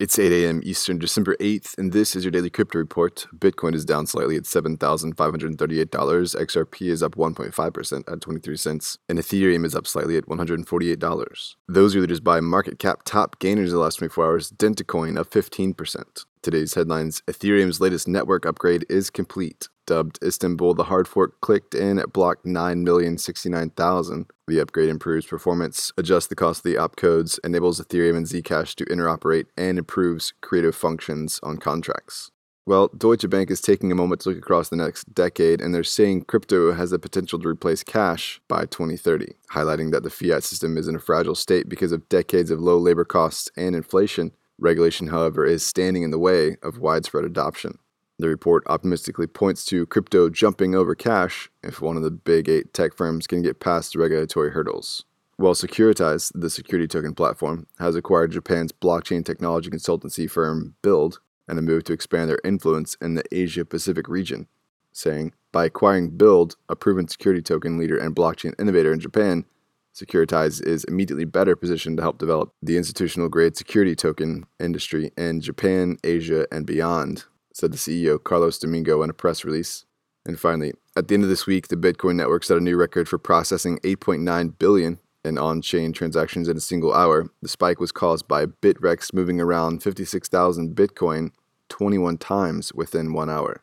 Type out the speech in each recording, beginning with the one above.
It's 8 a.m. Eastern, December 8th, and this is your daily crypto report. Bitcoin is down slightly at $7,538. XRP is up 1.5% at 23 cents, and Ethereum is up slightly at $148. Those are leaders by market cap top gainers in the last 24 hours. Dentacoin up 15%. Today's headlines Ethereum's latest network upgrade is complete. Dubbed Istanbul, the hard fork clicked in at block 9,069,000. The upgrade improves performance, adjusts the cost of the opcodes, enables Ethereum and Zcash to interoperate, and improves creative functions on contracts. Well, Deutsche Bank is taking a moment to look across the next decade, and they're saying crypto has the potential to replace cash by 2030, highlighting that the fiat system is in a fragile state because of decades of low labor costs and inflation Regulation, however, is standing in the way of widespread adoption. The report optimistically points to crypto jumping over cash if one of the big eight tech firms can get past regulatory hurdles. While Securitize, the security token platform, has acquired Japan's blockchain technology consultancy firm Build and a move to expand their influence in the Asia Pacific region, saying, By acquiring Build, a proven security token leader and blockchain innovator in Japan, Securitize is immediately better positioned to help develop the institutional grade security token industry in Japan, Asia, and beyond, said the CEO Carlos Domingo in a press release. And finally, at the end of this week, the Bitcoin network set a new record for processing 8.9 billion in on-chain transactions in a single hour. The spike was caused by Bittrex moving around 56,000 Bitcoin 21 times within one hour.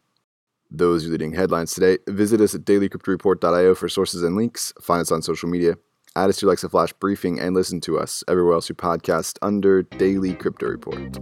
Those are leading headlines today. Visit us at dailycryptoreport.io for sources and links. Find us on social media Add us to Alexa Flash Briefing and listen to us everywhere else you podcast under Daily Crypto Report.